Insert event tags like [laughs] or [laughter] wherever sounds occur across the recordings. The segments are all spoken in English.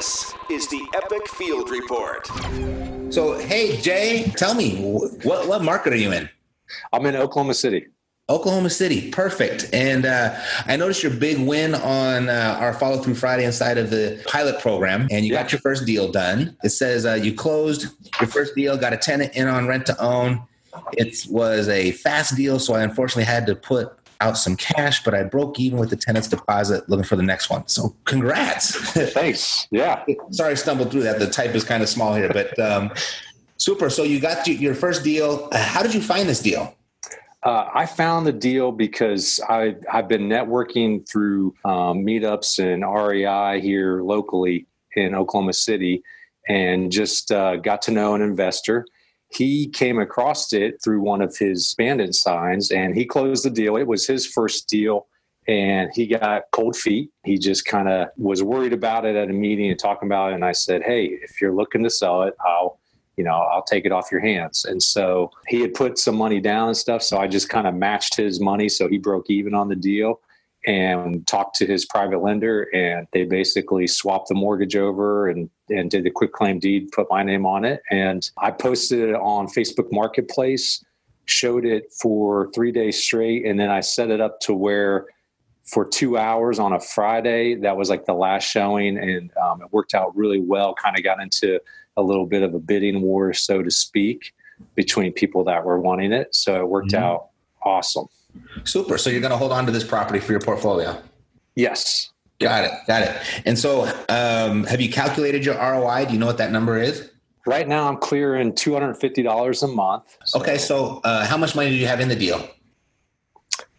This is the Epic Field Report. So, hey, Jay, tell me, what, what market are you in? I'm in Oklahoma City. Oklahoma City, perfect. And uh, I noticed your big win on uh, our Follow Through Friday inside of the pilot program, and you Yeah. got your first deal done. It says uh, you closed your first deal, got a tenant in on rent to own. It was a fast deal, so I unfortunately had to put out some cash, but I broke even with the tenant's deposit looking for the next one. So, congrats. [laughs] Thanks. Yeah. [laughs] Sorry, I stumbled through that. The type is kind of small here, but um, super. So, you got your- first deal. How did you find this deal? Uh, I found the deal because I, I've been networking through um, meetups and REI here locally in Oklahoma City and just uh, got to know an investor. He came across it through one of his bandit signs and he closed the deal. It was his first deal and he got cold feet. He just kind of was worried about it at a meeting and talking about it. And I said, Hey, if you're looking to sell it, I'll you know, I'll take it off your hands. And so he had put some money down and stuff. So I just kind of matched his money. So he broke even on the deal and talked to his private lender and they basically swapped the mortgage over and, and did the quick claim deed, put my name on it. And I posted it on Facebook Marketplace, showed it for three days straight. And then I set it up to where for two hours on a Friday, that was like the last showing. And um, it worked out really well, kind of got into a little bit of a bidding war, so to speak, between people that were wanting it. So it worked Mhm. out awesome. Super. So you're going to hold on to this property for your portfolio. Yes. Got it. Got it. And so, um, have you calculated your ROI? Do you know what that number is? Right now, I'm clearing $250 a month. Okay. So, uh, how much money do you have in the deal?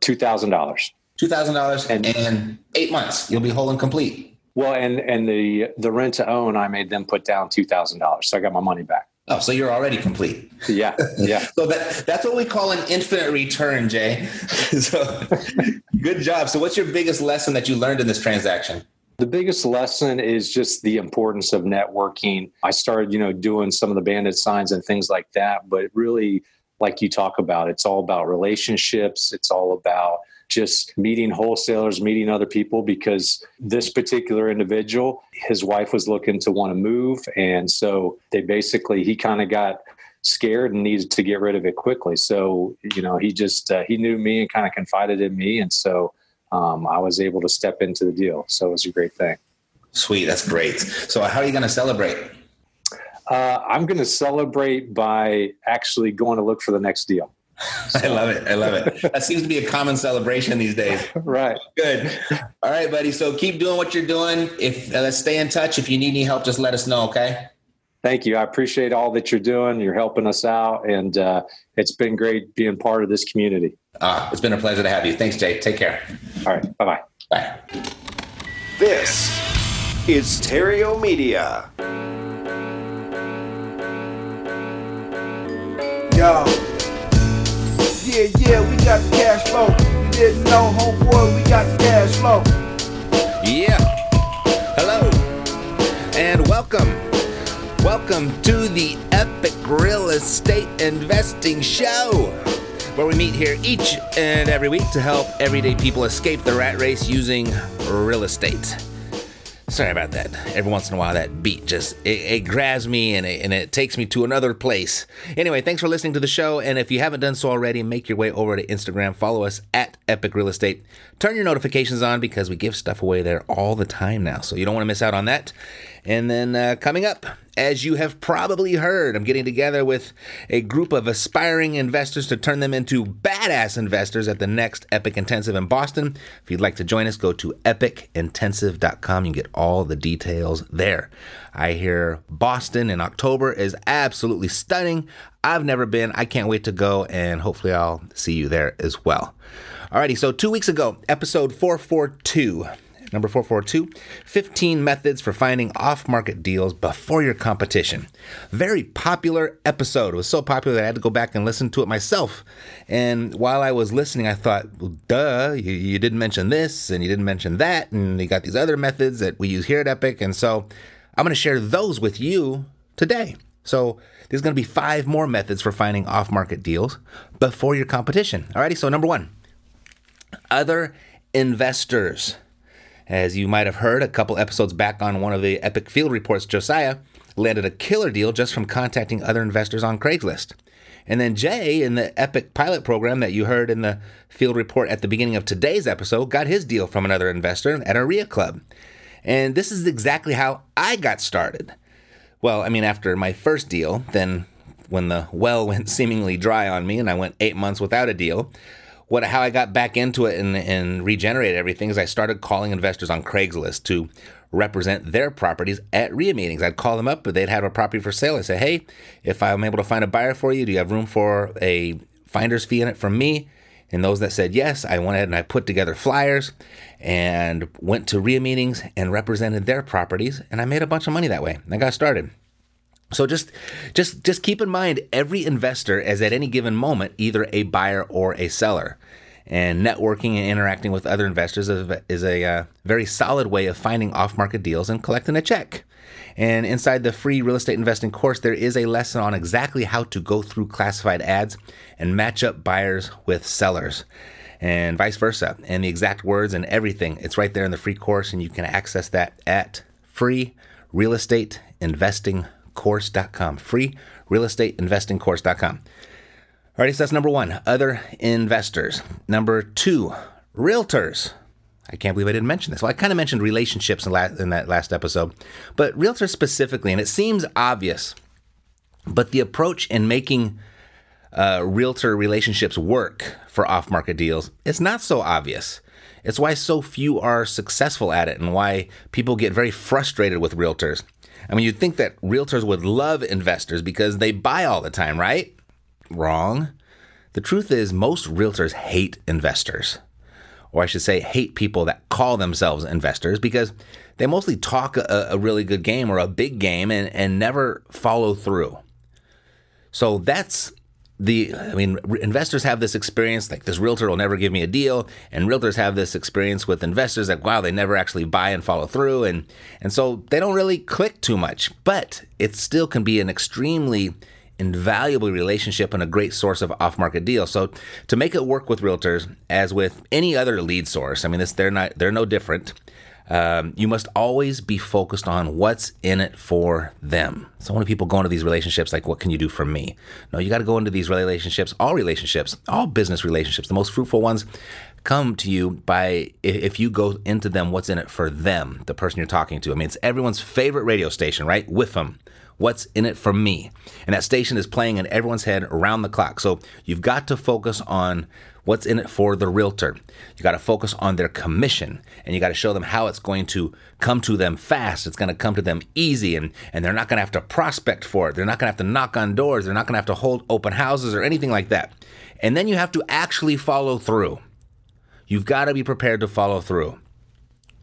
$2,000. Two thousand dollars And- eight months. You'll be whole and complete. Well, and, and the, the rent to own, I made them put down $2,000. So I got my money back. Oh, so you're already complete. Yeah. Yeah. [laughs] So that that's what we call an infinite return, Jay. [laughs] so, good job. So, what's your biggest lesson that you learned in this transaction? The biggest lesson is just the importance of networking. I started, you know, doing some of the bandit signs and things like that, but really, like you talk about, it's all about relationships. It's all about just meeting wholesalers, meeting other people, because this particular individual, his wife was looking to want to move. And so they basically, he kind of got scared and needed to get rid of it quickly. So, you know, he just, uh, he knew me and kind of confided in me. And so, um, I was able to step into the deal. So it was a great thing. Sweet, that's great. So, how are you going to celebrate? Uh, I'm going to celebrate by actually going to look for the next deal. [laughs] I love it. I love it. That seems to be a common celebration these days. [laughs] Right. Good. All right, buddy. So keep doing what you're doing. If uh, let's stay in touch. If you need any help, just let us know. Okay. Thank you. I appreciate all that you're doing. You're helping us out, and uh, it's been great being part of this community. Uh, it's been a pleasure to have you. Thanks, Jay. Take care. All right. Bye bye. Bye. This is Theriault Media. Yo. Yeah, yeah, we got the cash flow. You didn't know, homeboy, we got the cash flow. Yeah. Hello. And welcome. Welcome to the Epic Real Estate Investing Show, where we meet here each and every week to help everyday people escape the rat race using real estate. Sorry about that. Every once in a while, that beat just it, it grabs me and it, and it takes me to another place. Anyway, thanks for listening to the show. And if you haven't done so already, make your way over to Instagram. Follow us at Epic Real Estate. Turn your notifications on because we give stuff away there all the time now. So you don't want to miss out on that. And then uh, coming up, as you have probably heard, I'm getting together with a group of aspiring investors to turn them into badass investors at the next Epic Intensive in Boston. If you'd like to join us, go to epicintensive.com. You get all the details there. I hear Boston in October is absolutely stunning. I've never been. I can't wait to go, and hopefully, I'll see you there as well. Alrighty, so two weeks ago, episode 442 number 442, 15 methods for finding off market deals before your competition. Very popular episode. It was so popular that I had to go back and listen to it myself. And while I was listening, I thought, well, duh, you, you didn't mention this and you didn't mention that. And you got these other methods that we use here at Epic. And so I'm going to share those with you today. So there's going to be five more methods for finding off market deals before your competition. Alrighty, so number one, other investors. As you might have heard a couple episodes back on one of the Epic Field Reports, Josiah landed a killer deal just from contacting other investors on Craigslist. And then Jay, in the Epic pilot program that you heard in the field report at the beginning of today's episode, got his deal from another investor at a RIA club. And this is exactly how I got started. Well, I mean, after my first deal, then when the well [laughs] went seemingly dry on me and I went eight months without a deal, what how I got back into it and, and regenerated everything is I started calling investors on Craigslist to represent their properties at RIA meetings. I'd call them up, but they'd have a property for sale. I say, hey, if I'm able to find a buyer for you, do you have room for a finder's fee in it from me? And those that said yes, I went ahead and I put together flyers and went to RIA meetings and represented their properties, and I made a bunch of money that way. I got started. So just just just keep in mind every investor is at any given moment either a buyer or a seller. And networking and interacting with other investors is a, uh, very solid way of finding off-market deals and collecting a check. And inside the free real estate investing course, there is a lesson on exactly how to go through classified ads and match up buyers with sellers and vice versa. And the exact words and everything, it's right there in the free course, and you can access that at freerealestateinvestingcourse.com. Free realestateinvestingcourse.com. Alrighty, so that's number one, other investors. Number two, realtors. I can't believe I didn't mention this. Well, I kind of mentioned relationships in, in that last episode, but realtors specifically, and it seems obvious, but the approach in making uh, realtor relationships work for off market deals is not so obvious. It's why so few are successful at it and why people get very frustrated with realtors. I mean, you'd think that realtors would love investors because they buy all the time, right? Wrong. The truth is, most realtors hate investors. Or I should say, hate people that call themselves investors because they mostly talk a, a really good game or a big game and, and never follow through. So that's the I mean, investors have this experience like this realtor will never give me a deal, and realtors have this experience with investors that wow, they never actually buy and follow through, and and so they don't really click too much. But it still can be an extremely invaluable relationship and a great source of off-market deals. So to make it work with realtors, as with any other lead source, I mean, this they're not they're no different. Um, you must always be focused on what's in it for them. So many people go into these relationships like, what can you do for me? No, you got to go into these relationships, all relationships, all business relationships. The most fruitful ones come to you by if you go into them, what's in it for them, the person you're talking to. I mean, it's everyone's favorite radio station, right? With them. What's in it for me? And that station is playing in everyone's head around the clock. So you've got to focus on what's in it for the realtor. You got to focus on their commission and you got to show them how it's going to come to them fast. It's going to come to them easy and, and they're not going to have to prospect for it. They're not going to have to knock on doors. They're not going to have to hold open houses or anything like that. And then you have to actually follow through. You've got to be prepared to follow through.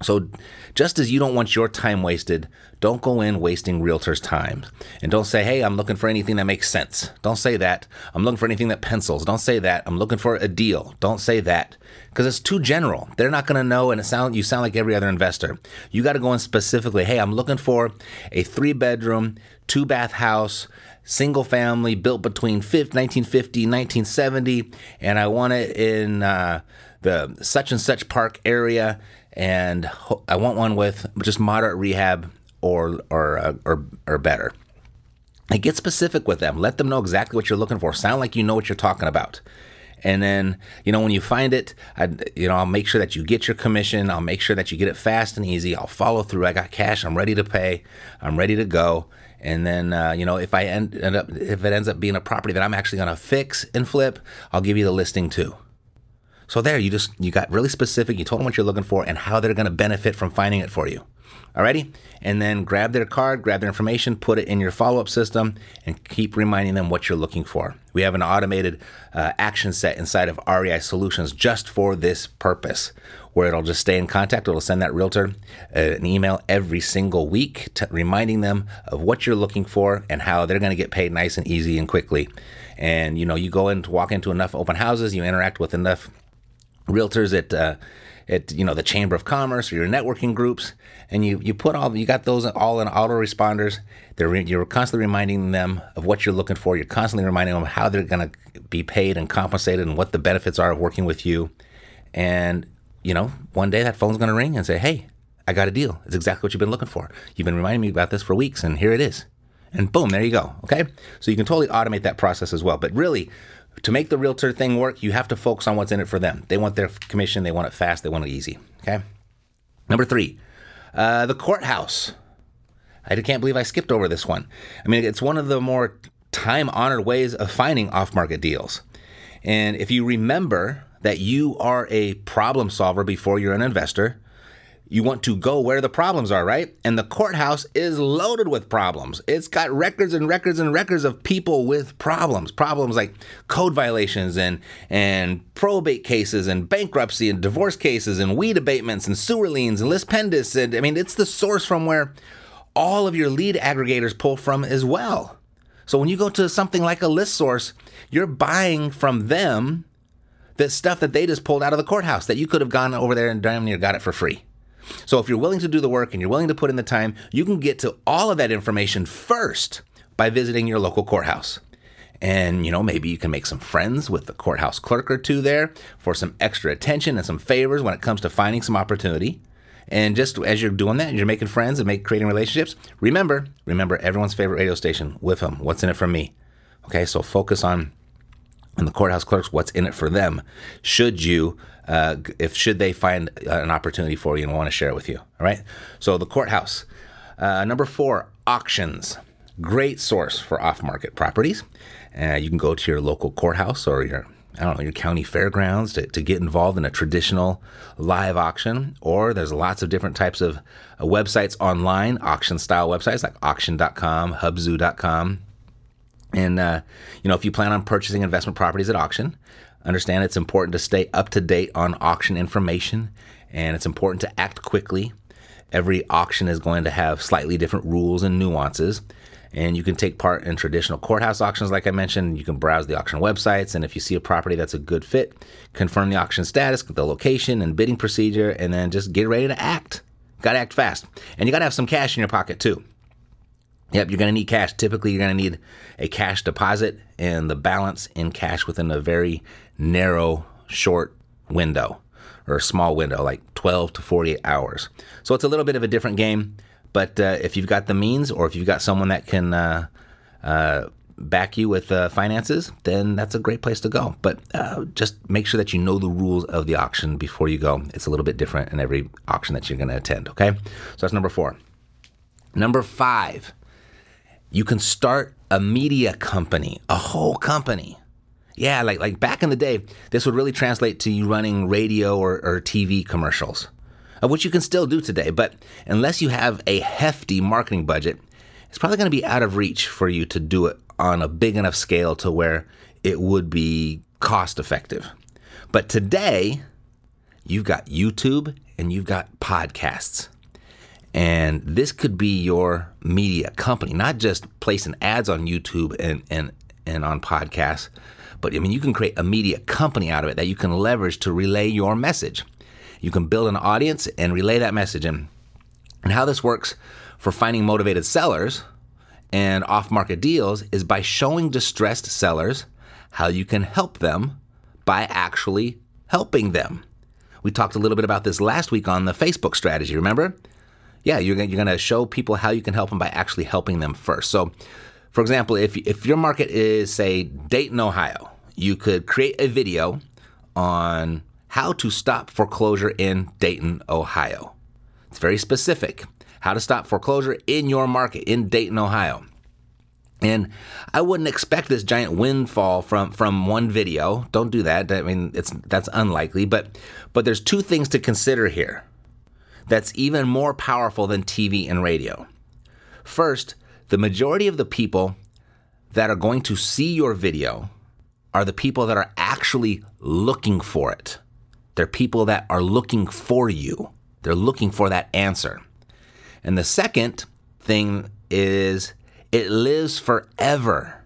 So, just as you don't want your time wasted, don't go in wasting realtors' time. And don't say, hey, I'm looking for anything that makes sense. Don't say that. I'm looking for anything that pencils. Don't say that. I'm looking for a deal. Don't say that. Because it's too general. They're not going to know, and it sound, you sound like every other investor. You got to go in specifically, hey, I'm looking for a three bedroom, two bath house, single family built between 1950 1970, and I want it in uh, the such and such park area and I want one with just moderate rehab or or uh, or, or better. And get specific with them. Let them know exactly what you're looking for. Sound like you know what you're talking about. And then, you know, when you find it, I, you know, I'll make sure that you get your commission. I'll make sure that you get it fast and easy. I'll follow through. I got cash. I'm ready to pay. I'm ready to go. And then, uh, you know, if I end, end up, if it ends up being a property that I'm actually going to fix and flip, I'll give you the listing too. So there, you just you got really specific. You told them what you're looking for and how they're going to benefit from finding it for you. Alrighty, and then grab their card, grab their information, put it in your follow-up system, and keep reminding them what you're looking for. We have an automated uh, action set inside of REI Solutions just for this purpose, where it'll just stay in contact. It'll send that realtor uh, an email every single week, to, reminding them of what you're looking for and how they're going to get paid nice and easy and quickly. And you know, you go to walk into enough open houses, you interact with enough realtors at uh, at you know the chamber of commerce or your networking groups and you you put all you got those all in autoresponders. They're you're constantly reminding them of what you're looking for. You're constantly reminding them how they're going to be paid and compensated and what the benefits are of working with you. And you know one day that phone's going to ring and say hey i got a deal. It's exactly what you've been looking for. You've been reminding me about this for weeks and here it is. And boom there you go okay? So you can totally automate that process as well. But really to make the realtor thing work, you have to focus on what's in it for them. They want their commission, they want it fast, they want it easy. Okay. Number three, uh, the courthouse. I can't believe I skipped over this one. I mean, it's one of the more time honored ways of finding off market deals. And if you remember that you are a problem solver before you're an investor, you want to go where the problems are, right? And the courthouse is loaded with problems. It's got records and records and records of people with problems. Problems like code violations and and probate cases and bankruptcy and divorce cases and weed abatements and sewer liens and lis pendens. And I mean, it's the source from where all of your lead aggregators pull from as well. So when you go to something like a list source, you're buying from them the stuff that they just pulled out of the courthouse that you could have gone over there and damn near got it for free. So if you're willing to do the work and you're willing to put in the time, you can get to all of that information first by visiting your local courthouse. And, you know, maybe you can make some friends with the courthouse clerk or two there for some extra attention and some favors when it comes to finding some opportunity. And just as you're doing that, you're making friends and make creating relationships. Remember, remember everyone's favorite radio station, WIFM. What's in it for me? Okay, so focus on on the courthouse clerks. What's in it for them? Should you uh, if should they find uh, an opportunity for you and want to share it with you. All right. So the courthouse. Uh, number four, auctions. Great source for off-market properties. Uh, you can go to your local courthouse or your I don't know your county fairgrounds to, to get involved in a traditional live auction. Or there's lots of different types of uh, websites online, auction style websites like auction.com, hubzu.com. And uh, you know, if you plan on purchasing investment properties at auction, Understand it's important to stay up to date on auction information and it's important to act quickly. Every auction is going to have slightly different rules and nuances. And you can take part in traditional courthouse auctions, like I mentioned. You can browse the auction websites, and if you see a property that's a good fit, confirm the auction status, the location, and bidding procedure, and then just get ready to act. Got to act fast. And you got to have some cash in your pocket, too. Yep, you're going to need cash. Typically, you're going to need a cash deposit and the balance in cash within a very narrow, short window or a small window, like 12 to 48 hours. So it's a little bit of a different game. But uh, if you've got the means or if you've got someone that can uh, uh, back you with uh, finances, then that's a great place to go. But uh, just make sure that you know the rules of the auction before you go. It's a little bit different in every auction that you're going to attend, okay? So that's number four. Number five, you can start a media company, a whole company. Yeah, like like back in the day, this would really translate to you running radio or, or TV commercials, which you can still do today. But unless you have a hefty marketing budget, it's probably going to be out of reach for you to do it on a big enough scale to where it would be cost effective. But today, you've got YouTube and you've got podcasts. And this could be your media company, not just placing ads on YouTube and, and, and on podcasts, but I mean, you can create a media company out of it that you can leverage to relay your message. You can build an audience and relay that message. And, and how this works for finding motivated sellers and off market deals is by showing distressed sellers how you can help them by actually helping them. We talked a little bit about this last week on the Facebook strategy, remember? Yeah, you're, you're going to show people how you can help them by actually helping them first. So, for example, if, if your market is, say, Dayton, Ohio, you could create a video on how to stop foreclosure in Dayton, Ohio. It's very specific. How to stop foreclosure in your market in Dayton, Ohio. And I wouldn't expect this giant windfall from from one video. Don't do that. I mean, it's that's unlikely, but but there's two things to consider here. That's even more powerful than TV and radio. First, the majority of the people that are going to see your video are the people that are actually looking for it. They're people that are looking for you. They're looking for that answer. And the second thing is it lives forever.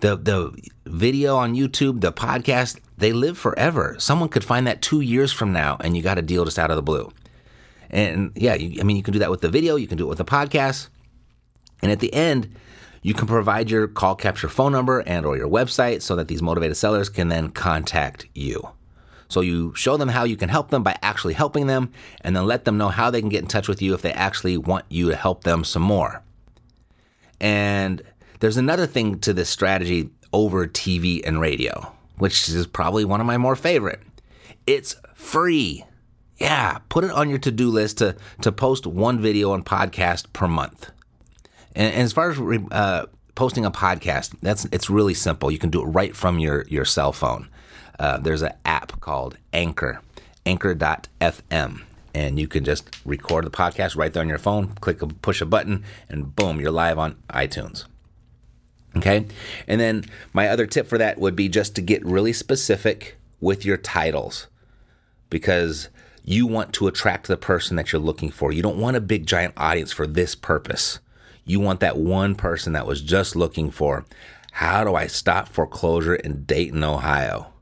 The the video on YouTube, the podcast, they live forever. Someone could find that 2 years from now and you got a deal just out of the blue. And yeah, you, I mean you can do that with the video, you can do it with the podcast. And at the end, you can provide your call capture phone number and or your website so that these motivated sellers can then contact you. So you show them how you can help them by actually helping them and then let them know how they can get in touch with you if they actually want you to help them some more. And there's another thing to this strategy over TV and radio, which is probably one of my more favorite. It's free. Yeah, put it on your to-do list to to post one video and podcast per month. And, and as far as uh, posting a podcast, that's it's really simple. You can do it right from your your cell phone. Uh, there's an app called Anchor, Anchor.fm, and you can just record the podcast right there on your phone. Click a push a button, and boom, you're live on iTunes. Okay, and then my other tip for that would be just to get really specific with your titles, because you want to attract the person that you're looking for. You don't want a big giant audience for this purpose. You want that one person that was just looking for how do I stop foreclosure in Dayton, Ohio?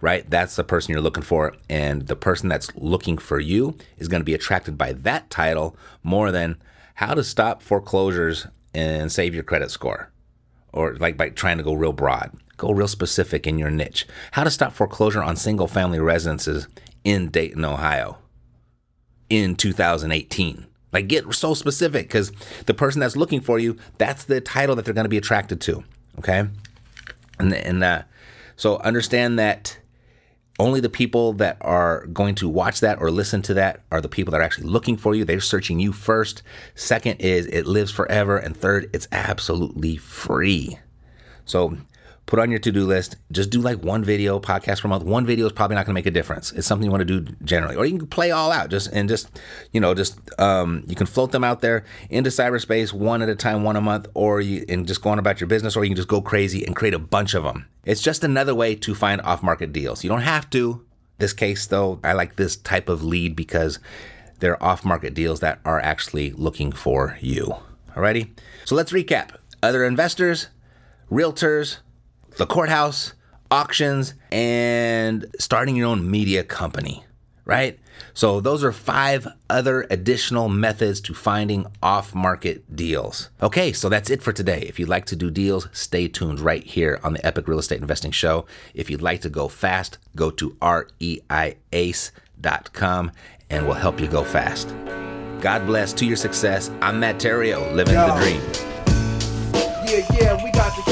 Right? That's the person you're looking for. And the person that's looking for you is going to be attracted by that title more than how to stop foreclosures and save your credit score. Or like by trying to go real broad. Go real specific in your niche. How to stop foreclosure on single family residences in Dayton, Ohio in 2018. Like get so specific because the person that's looking for you, that's the title that they're going to be attracted to. Okay, and and uh, so understand that only the people that are going to watch that or listen to that are the people that are actually looking for you. They're searching you first. Second is it lives forever, and third, it's absolutely free. So put on your to-do list just do like one video podcast per month. One video is probably not going to make a difference. It's something you want to do generally. Or you can play all out just and just you know just um, you can float them out there into cyberspace one at a time one a month or you and just go on about your business or you can just go crazy and create a bunch of them it's just another way to find off-market deals. You don't have to. This case though i like this type of lead because they're off-market deals that are actually looking for you. Alrighty? So let's recap. Other investors realtors the courthouse, auctions, and starting your own media company, right? So, those are five other additional methods to finding off market deals. Okay, so that's it for today. If you'd like to do deals, stay tuned right here on the Epic Real Estate Investing Show. If you'd like to go fast, go to reiace.com and we'll help you go fast. God bless to your success. I'm Matt Theriault, living Yo. the dream. Yeah, yeah, we got the